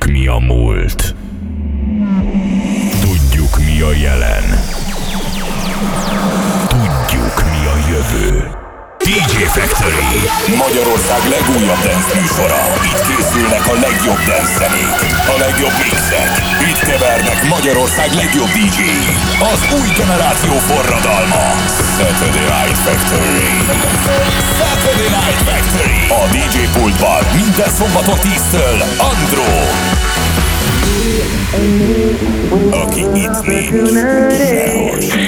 Tudjuk mi a múlt. Tudjuk mi a jelen. Tudjuk mi a jövő. DJ Factory Magyarország legújabb dance műsora. Itt készülnek a legjobb dance zenék, a legjobb mixek. Itt kevernek Magyarország legjobb dj Az új generáció forradalma. Saturday Night Factory. Saturday Night Factory. A DJ pultban minden szombaton 10-től Andro. Aki itt nincs,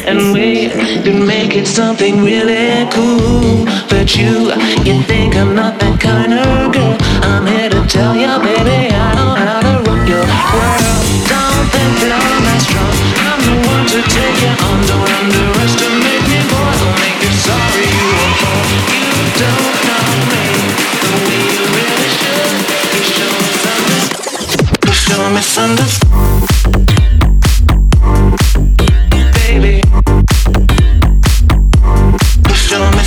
And we can make it something really cool. But you, you think I'm not that kind of girl. I'm here to tell you, baby, I know how to rock your world. Don't think that I'm that strong. I'm the one to take you on. Don't underestimate me, boy. I'll make you sorry you were born. You don't know me the way Me something. Baby, you show me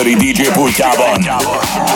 Factory DJ pultjában.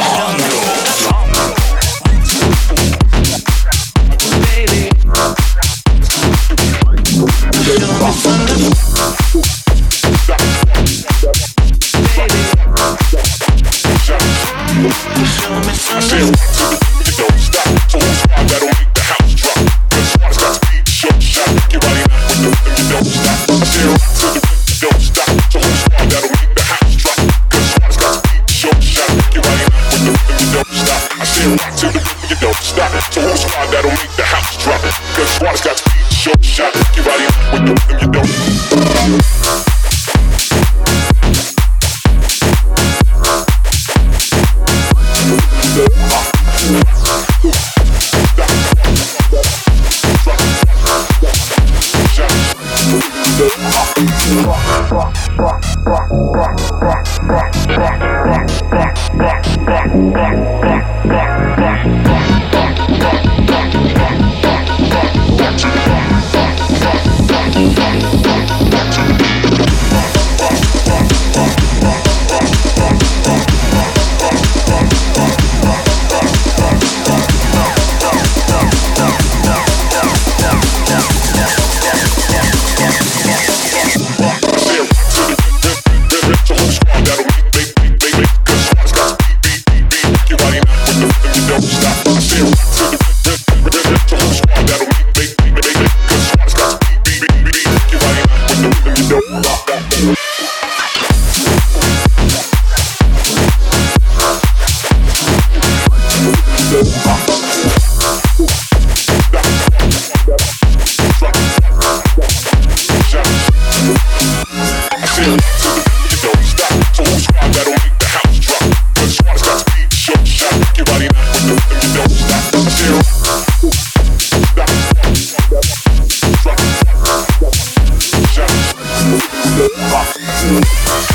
Música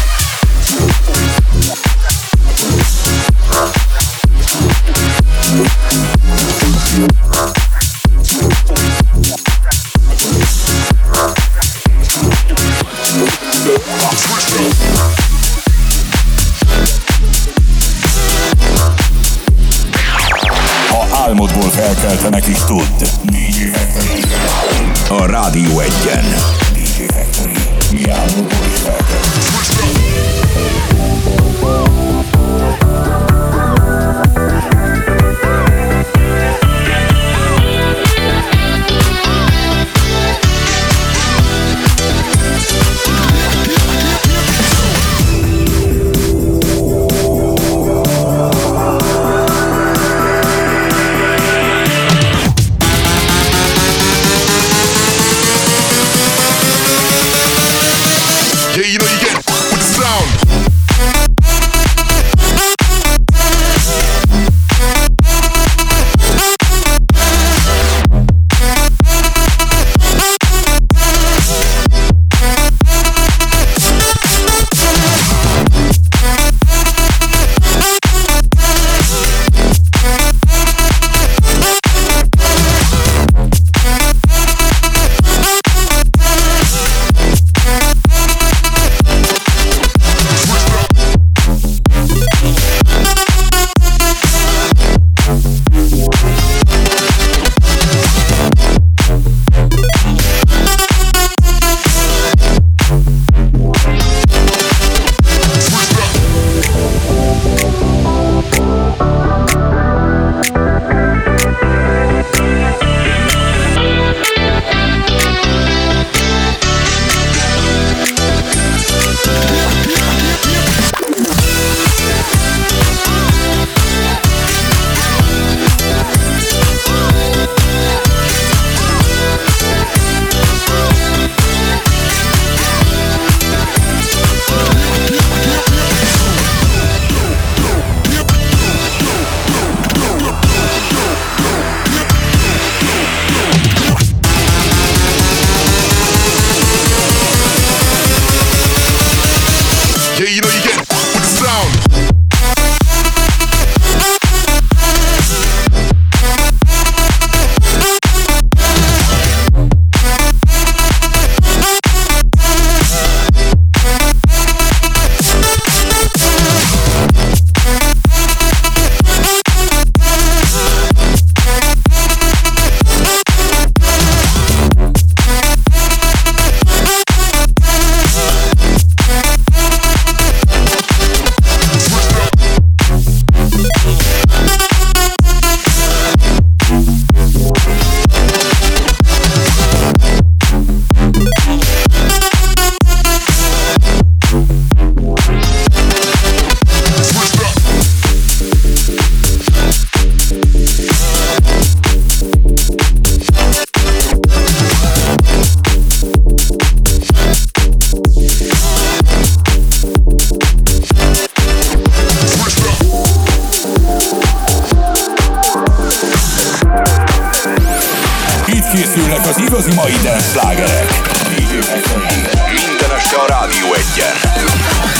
1-en.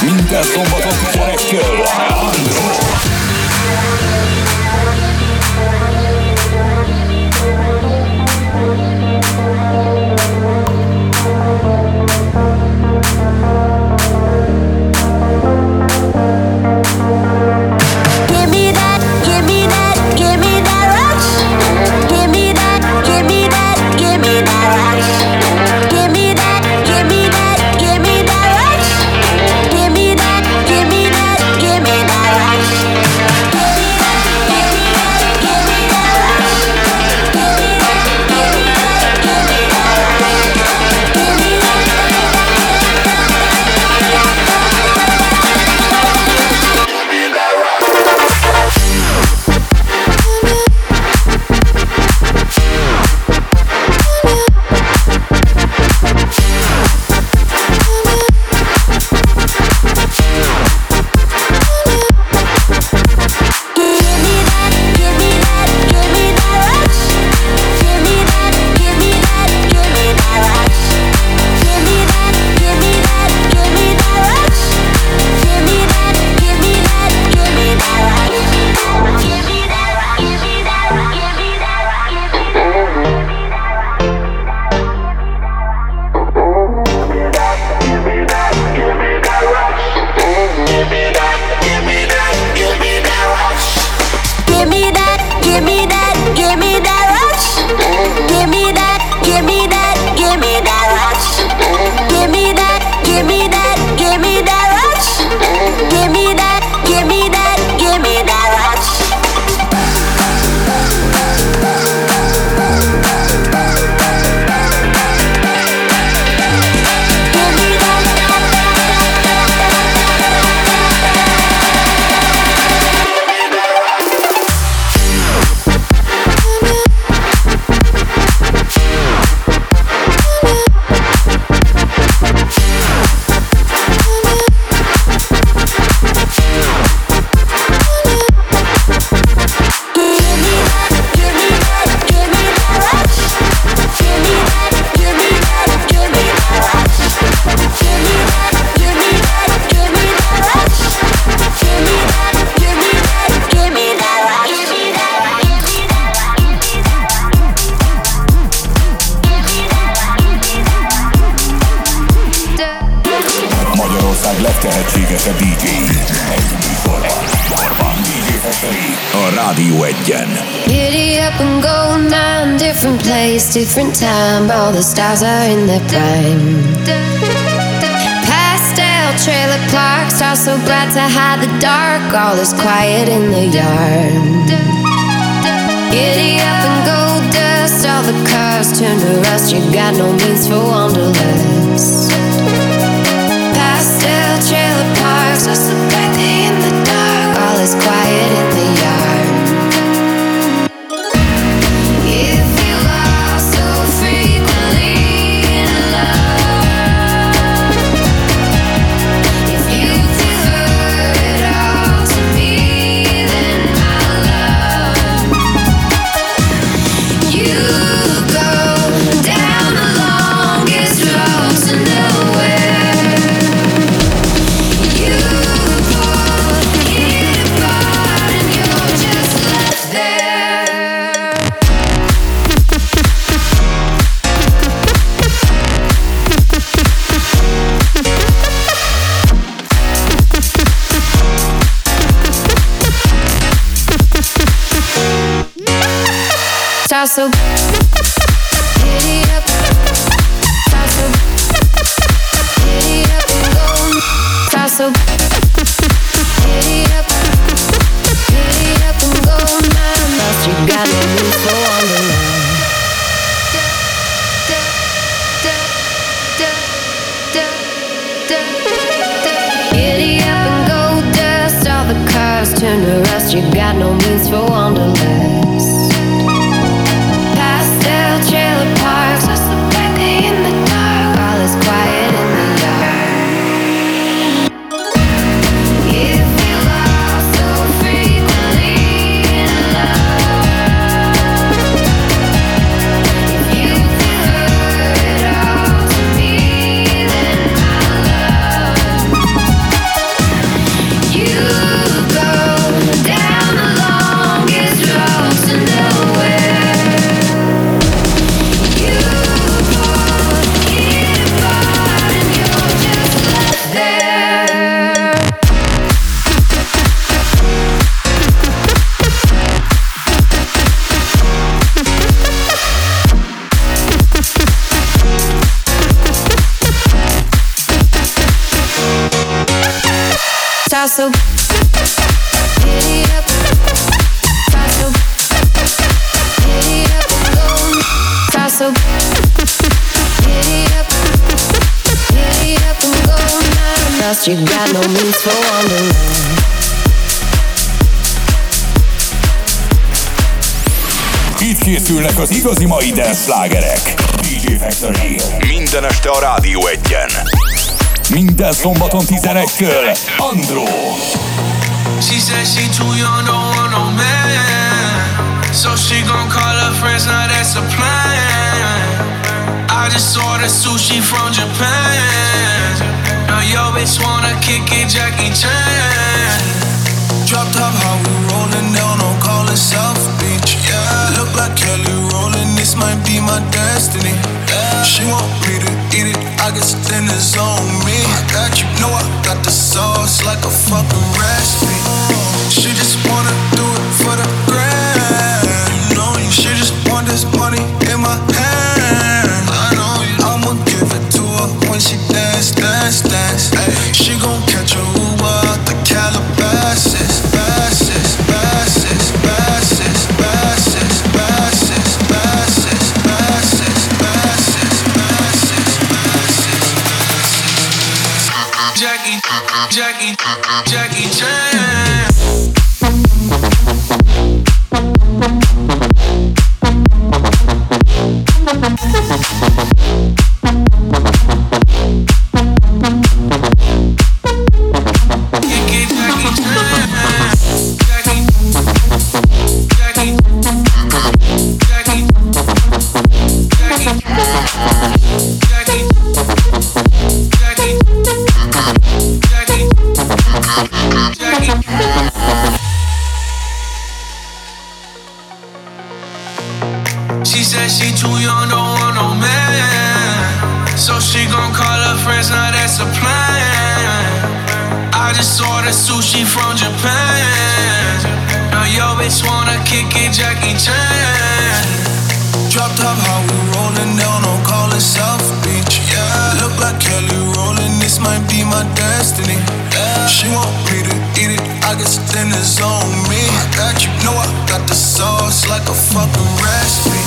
Minden szombaton 11-től. The stars are so giddy up, giddy up and go now. Lost you got no means for wonderland. Itt készülnek az igazi mai dance slágerek. DJ Factory. Minden este a Rádió egyen. Minden szombaton 11-től. Andró. She said she too young, don't want no man. So she gon' call her friends, now that's a plan. I just ordered sushi from Japan. Now yo bitch wanna kick it, Jackie Chan. Drop top, how we rollin' down on call it South Beach. Yeah, look like Kelly Rowland, this might be my destiny. She want me to eat it, I guess then it's on me. I got you, know I got the sauce like a fucking recipe. She just wanna do it for the grand. last dance. She gon' She said she too young, don't want no man. So she gon' call her friends, now that's a plan. I just ordered sushi from Japan. Now yo bitch wanna kick it, Jackie Chan. Drop top, how we rollin' down on call it South Beach. Yeah, look like Kelly Rowland, this might be my destiny. She want me to eat it, I guess dinner's on me. I got you, know I got the sauce like a fucking recipe.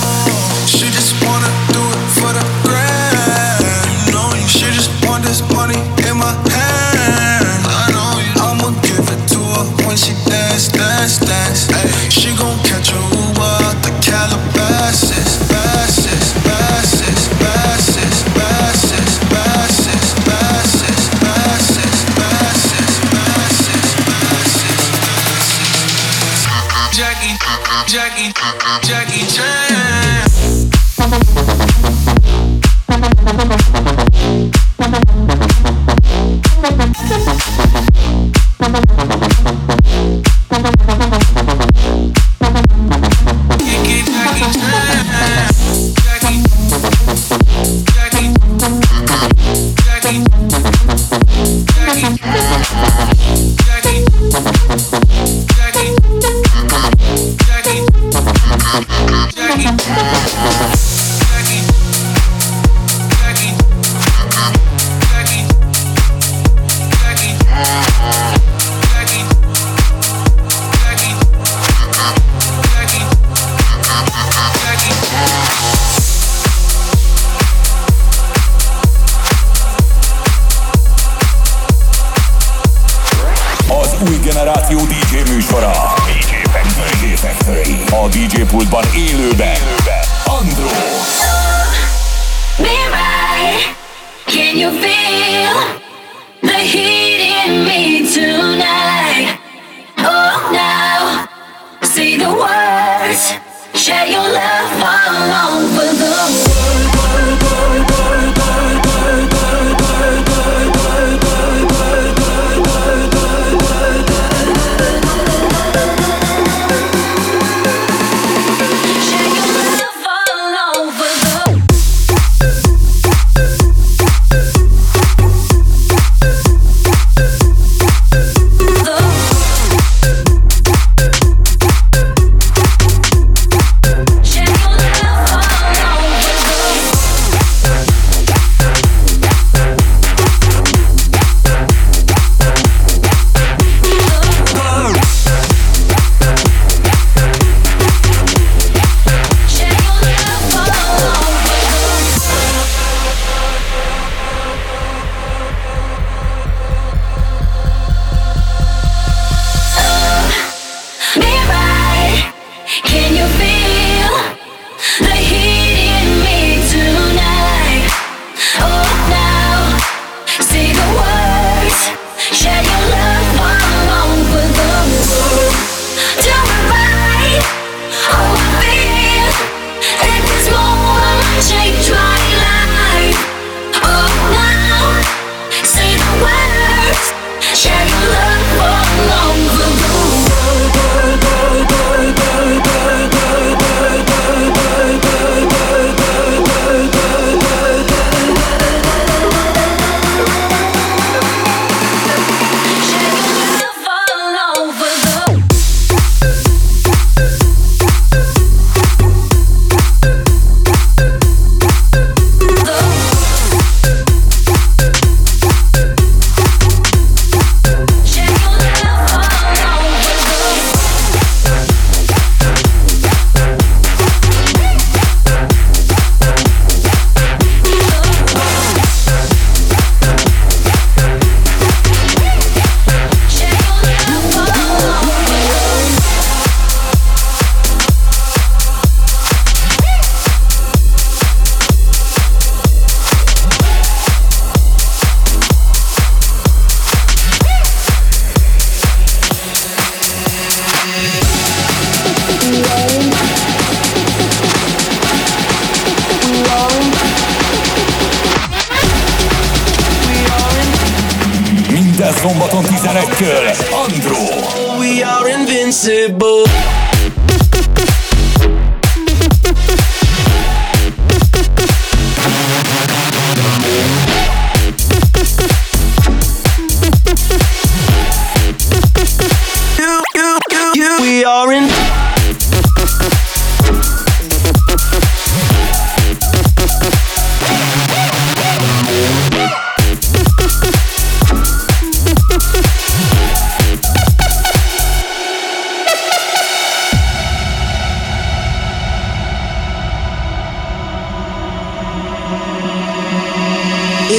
She just wanna do it for the grand. You know you, she just want this money in my hand. I know you, I'ma give it to her when she dance, dance, dance. Ay, she gon' catch a Jackie, Jackie Chan.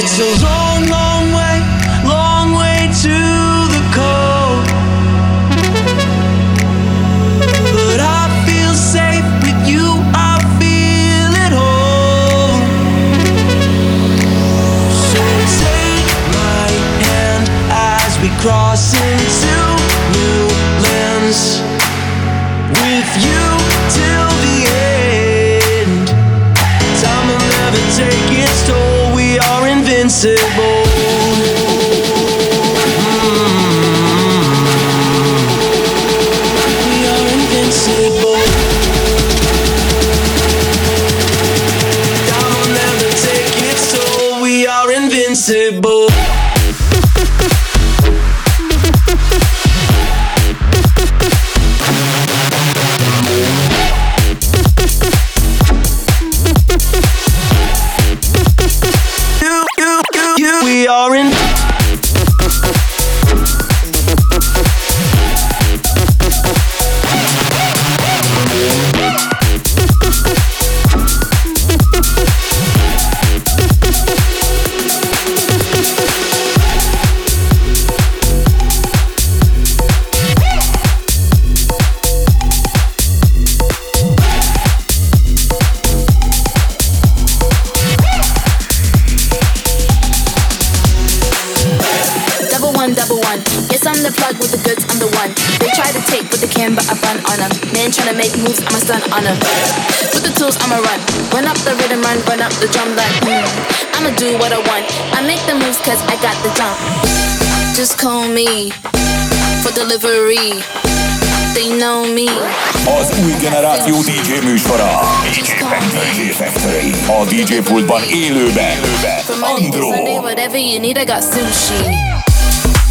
It's a long, long way, long way to the cold. But I feel safe with you, I feel at home. So take my hand as we cross into new lands. I got the jump. Just call me for delivery. They know me. Az új generáció DJ műsora. DJ Factory. DJ Factory. A DJ pultban élőben. To Sunday, Andro. whatever you need, I got sushi.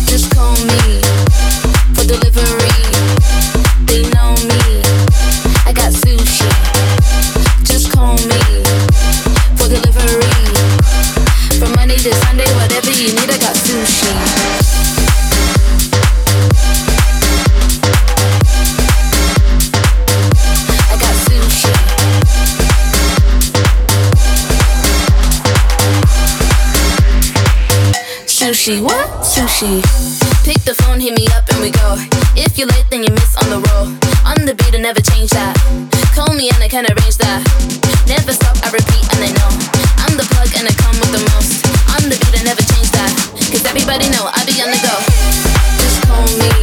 Just call me for delivery. They know me. I got sushi. Sunday, whatever you need, I got sushi. I got sushi. Sushi, what? Sushi. Pick the phone, hit me up, and we go. If you're late, then you miss on the roll. On the beat, I never change that. Call me and I can arrange that. Never stop, I repeat, and they know. I'm the plug and I come with the most. On the beat, I never change that. Cause everybody know I be on the go. Just call me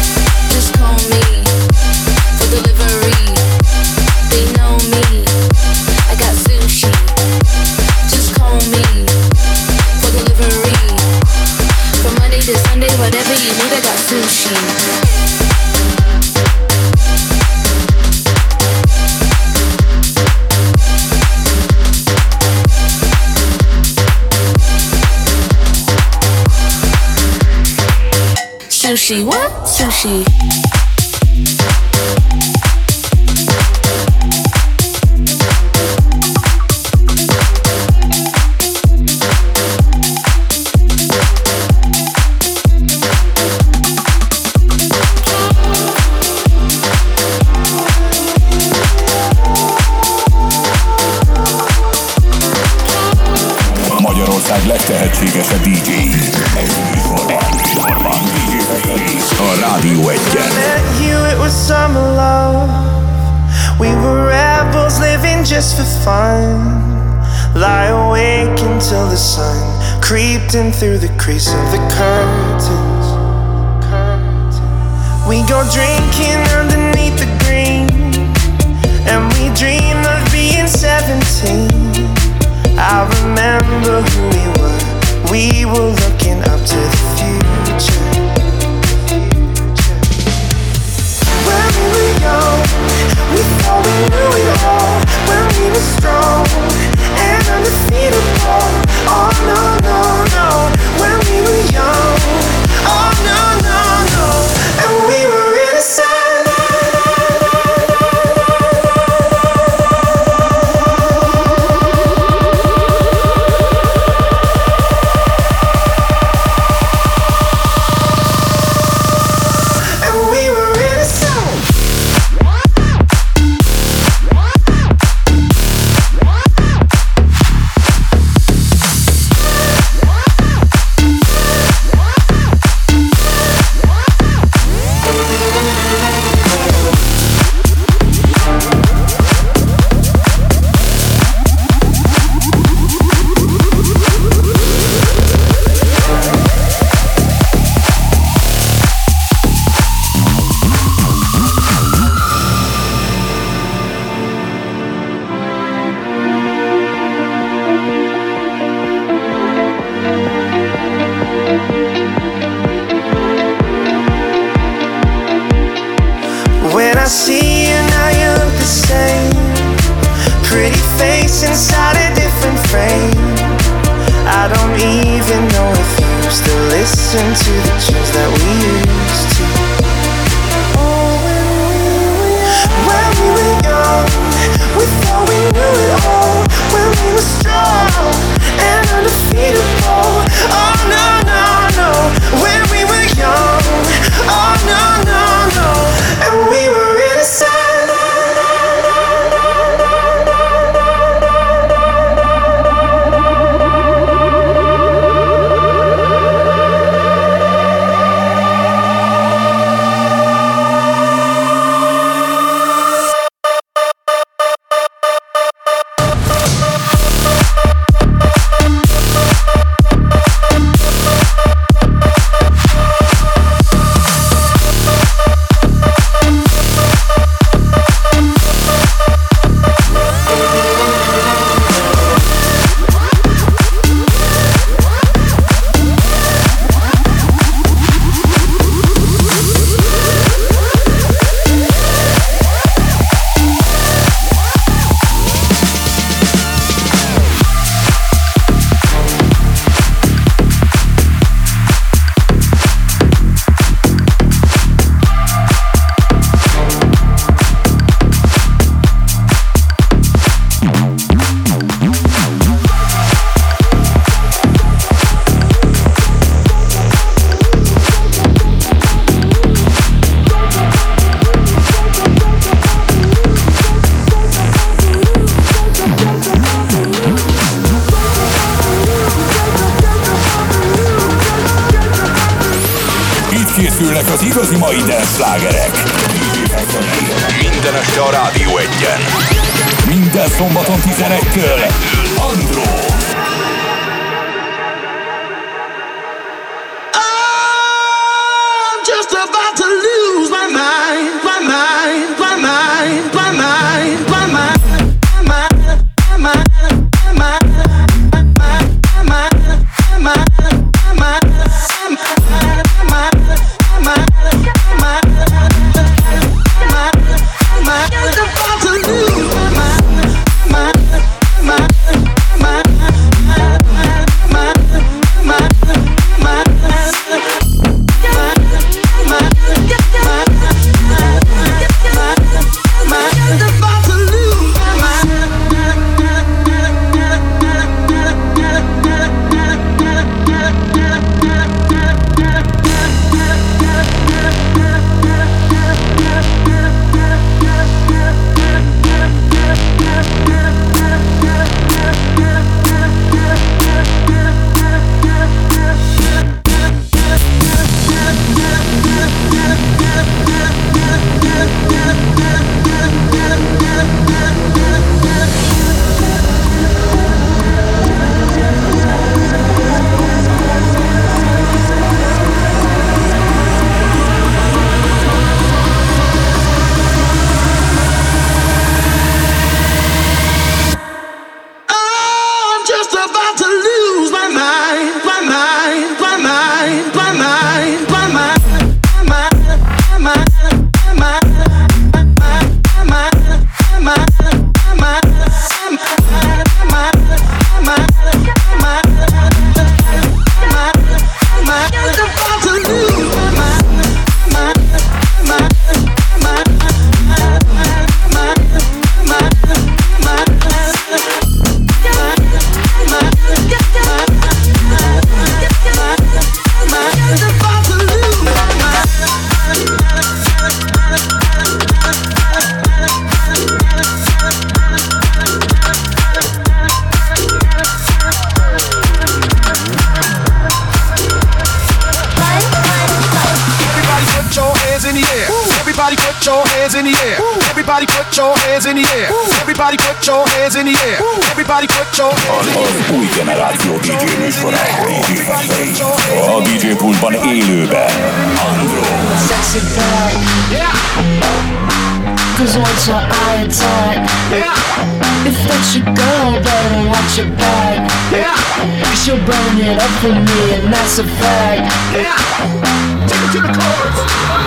Just call me for delivery. They know me. I got sushi. Just call me for delivery. From Monday to Sunday, whatever you need, I got sushi. Sushi, what? Sushi. to find. Lie awake until the sun creeped in through the crease of the curtains. We go drinking underneath the green, and we dream of being 17. I remember who we were. We were looking up to the future. When we were young, we thought we knew was strong and undefeatable. Oh no, no, no, when we were young. A DJ pultban élőben, Andro. Sexy back. Cause once your eye attack. If that's your girl, better watch your back. Yeah. She'll burn it up for me, and that's a fact. Take it to the chorus.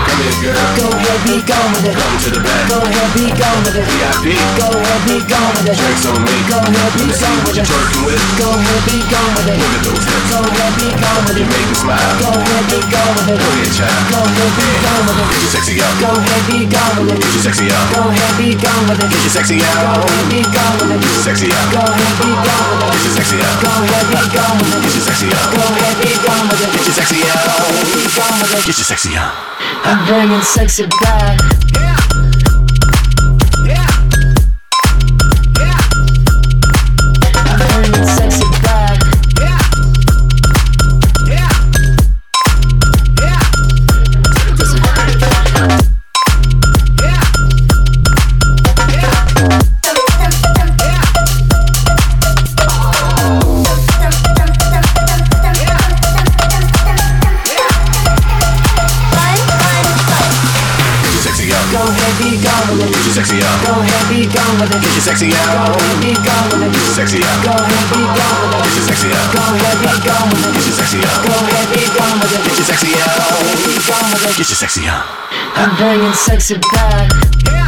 Come here, girl. Go ahead, be gone with it. Come to the back. Go ahead, be gone with it. VIP. Go ahead, be gone with it. Drinks on me. Go ahead, be Let me see gone what with it. twerking with. Go ahead, be gone with it. Look at those hips. Go ahead, be gone with You it. make me smile. Go ahead, be gone with it. Go ahead, child. Go ahead, be gone with it. Get your sexy out. Go ahead, be gone with it. Get your sexy out. Go ahead, be gone with it. Get your sexy Go out. ahead, be gone with it. Get your sexy out. Go ahead, be gone with it. Get your sexy out. Go ahead, be gone with it. Get your sexy out. Go ahead, be gone with it. Get sexy out. Be gone with it. Get your sexy out. I'm bringing sexy back. Gone with it. Get your sexy Go ahead, be gone with it. Get your sexy out. Go ahead, be gone with it. Get your sexy out. Go ahead, be gone with it. Get your sexy out. Go ahead, be gone with it. Get your sexy out. Be gone with it. Get your sexy out. I'm bringing sexy back. I'm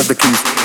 of the keys.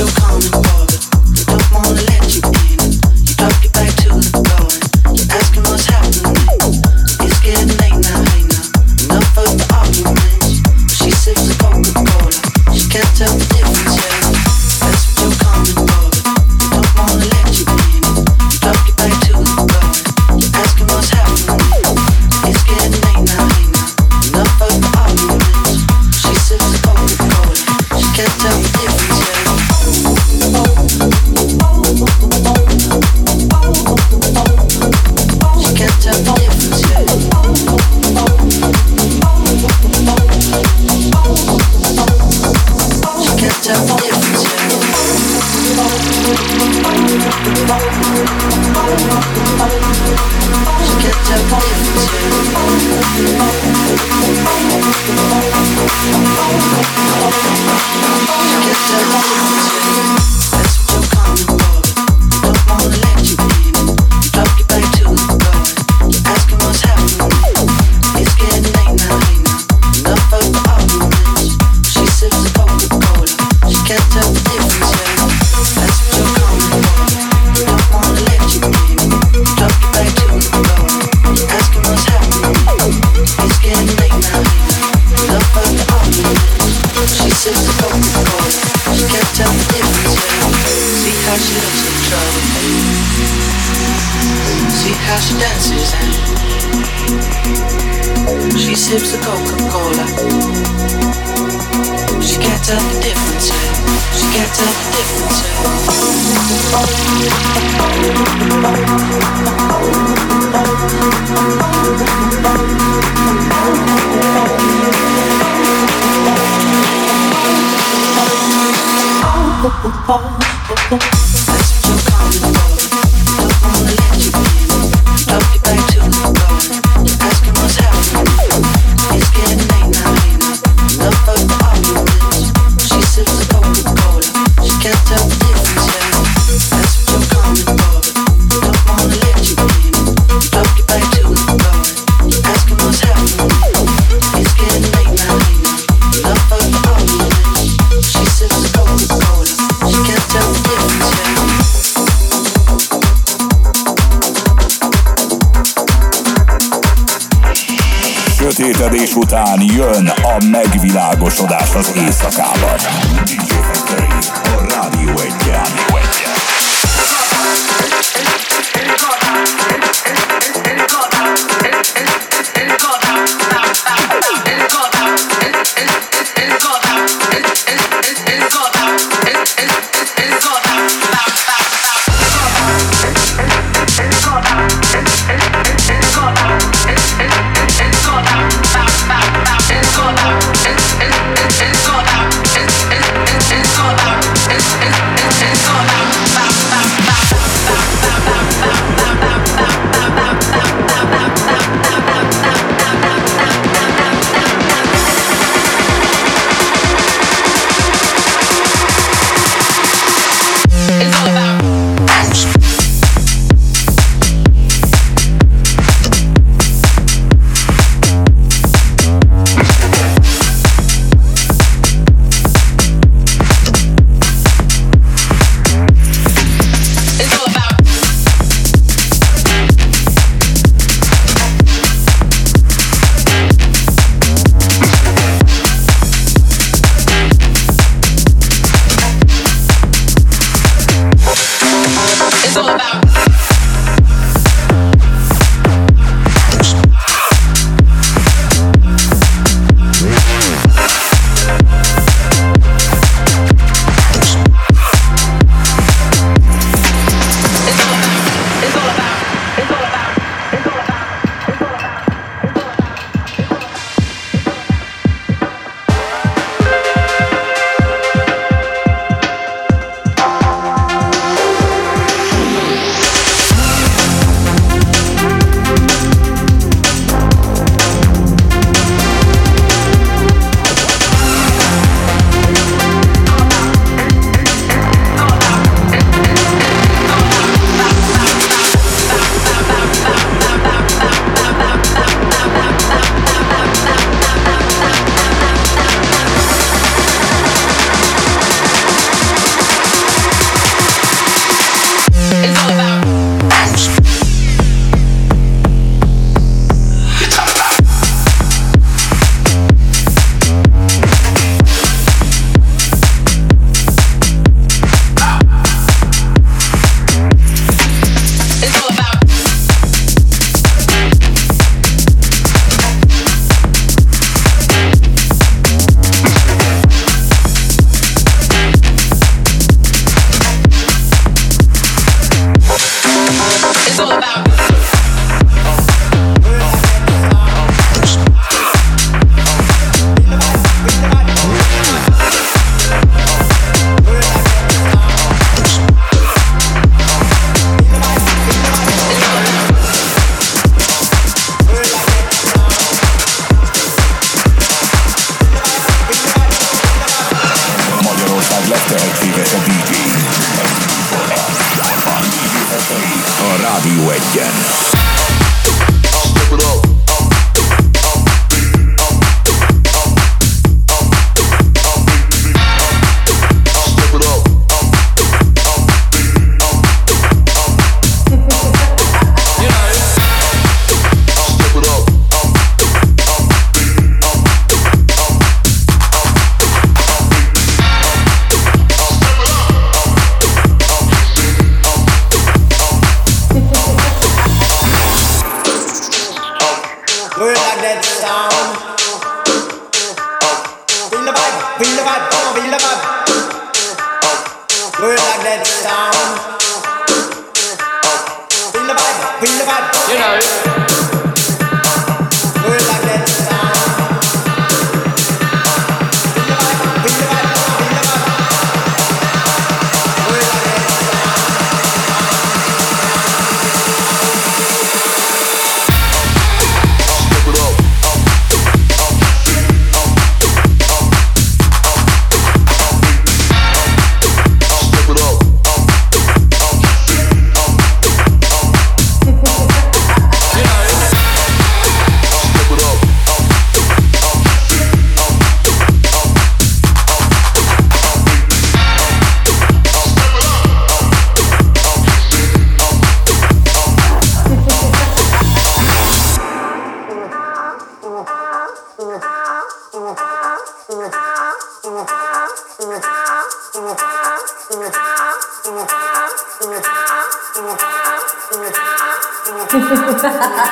still coming for oh, oh, oh. az éjszakában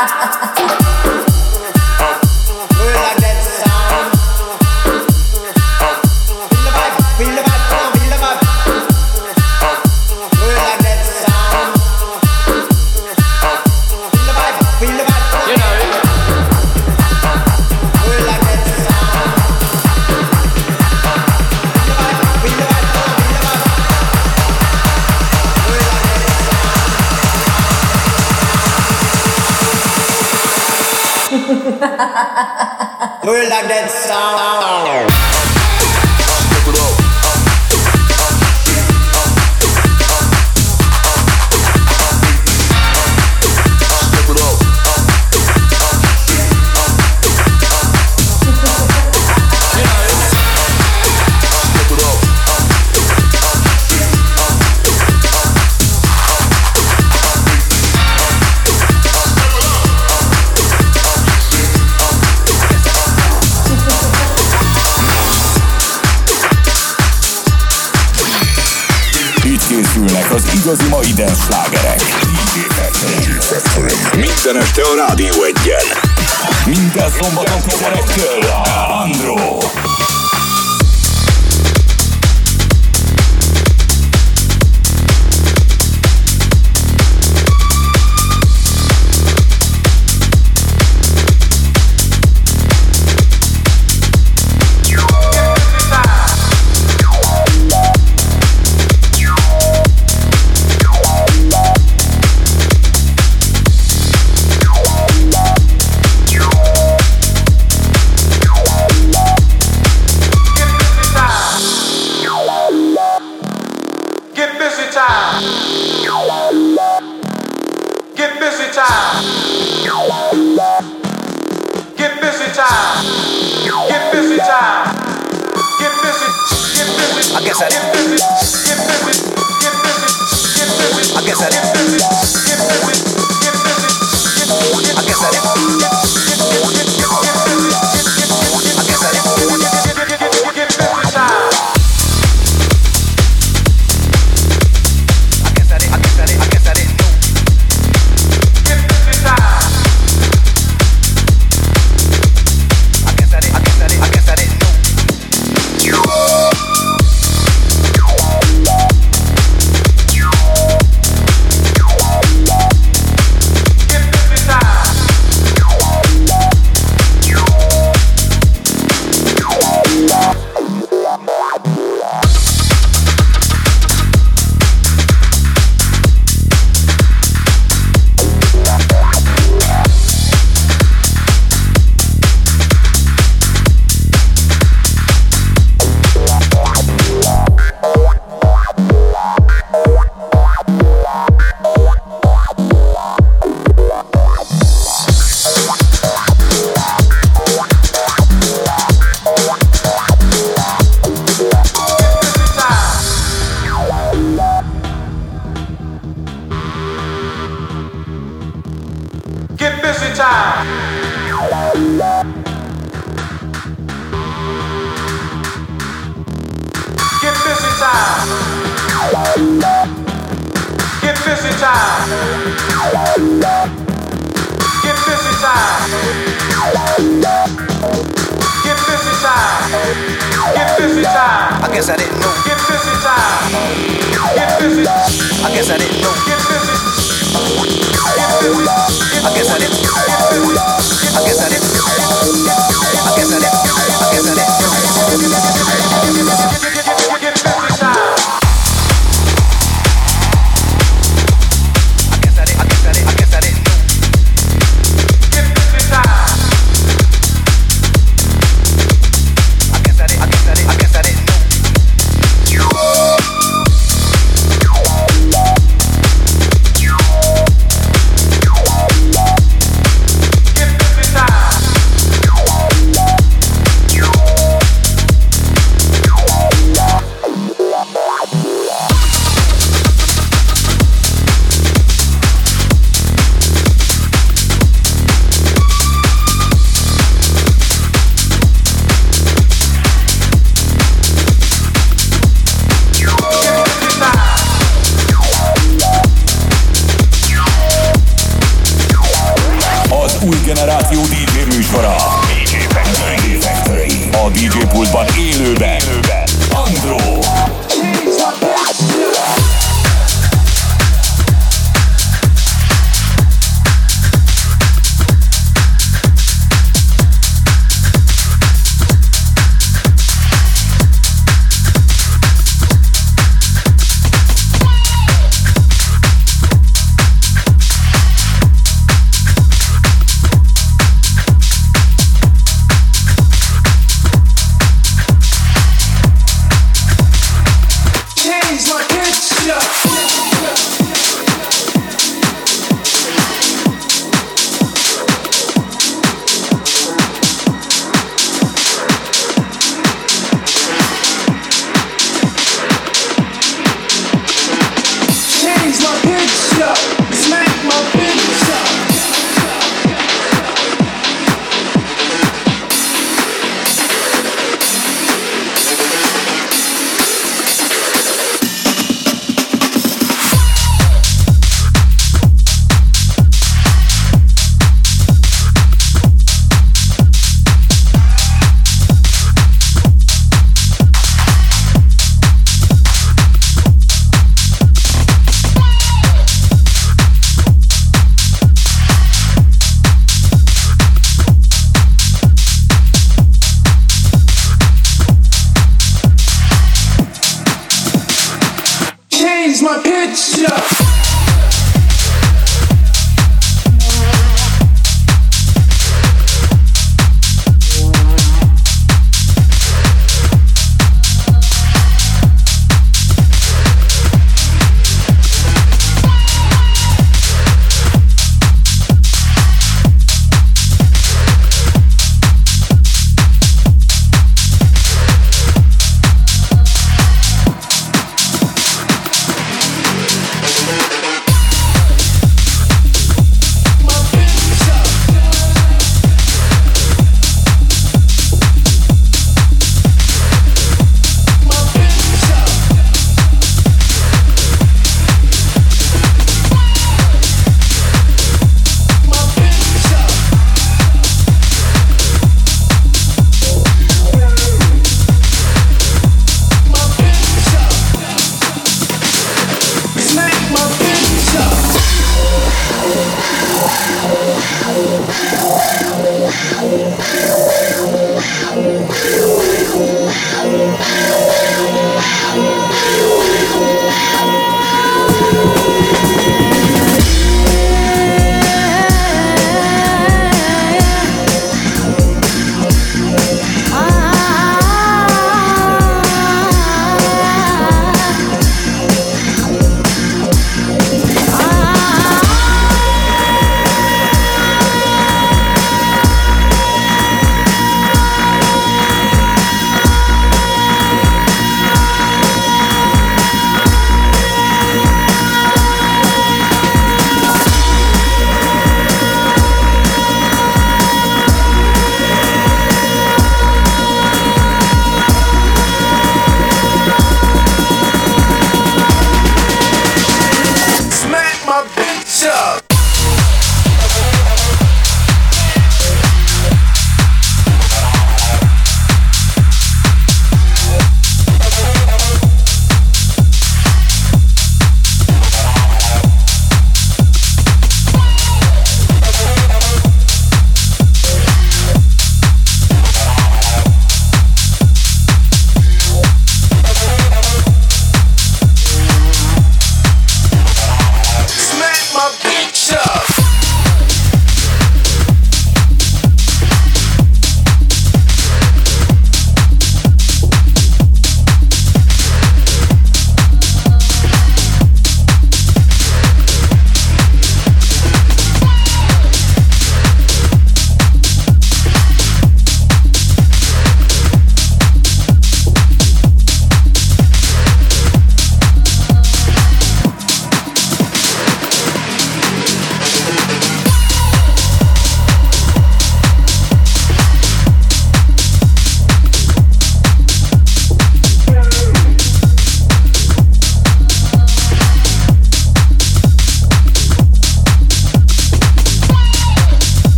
ha ha ha that sound. Minden este a Rádió egyen. Minden szombaton kezerektől. Andro. time. Get busy time. Get busy time. Get busy time. I guess I didn't know. Get busy time. Get busy. I guess I didn't know. Get busy. Get busy. I guess I didn't. I guess I didn't. I guess I didn't. I guess I didn't.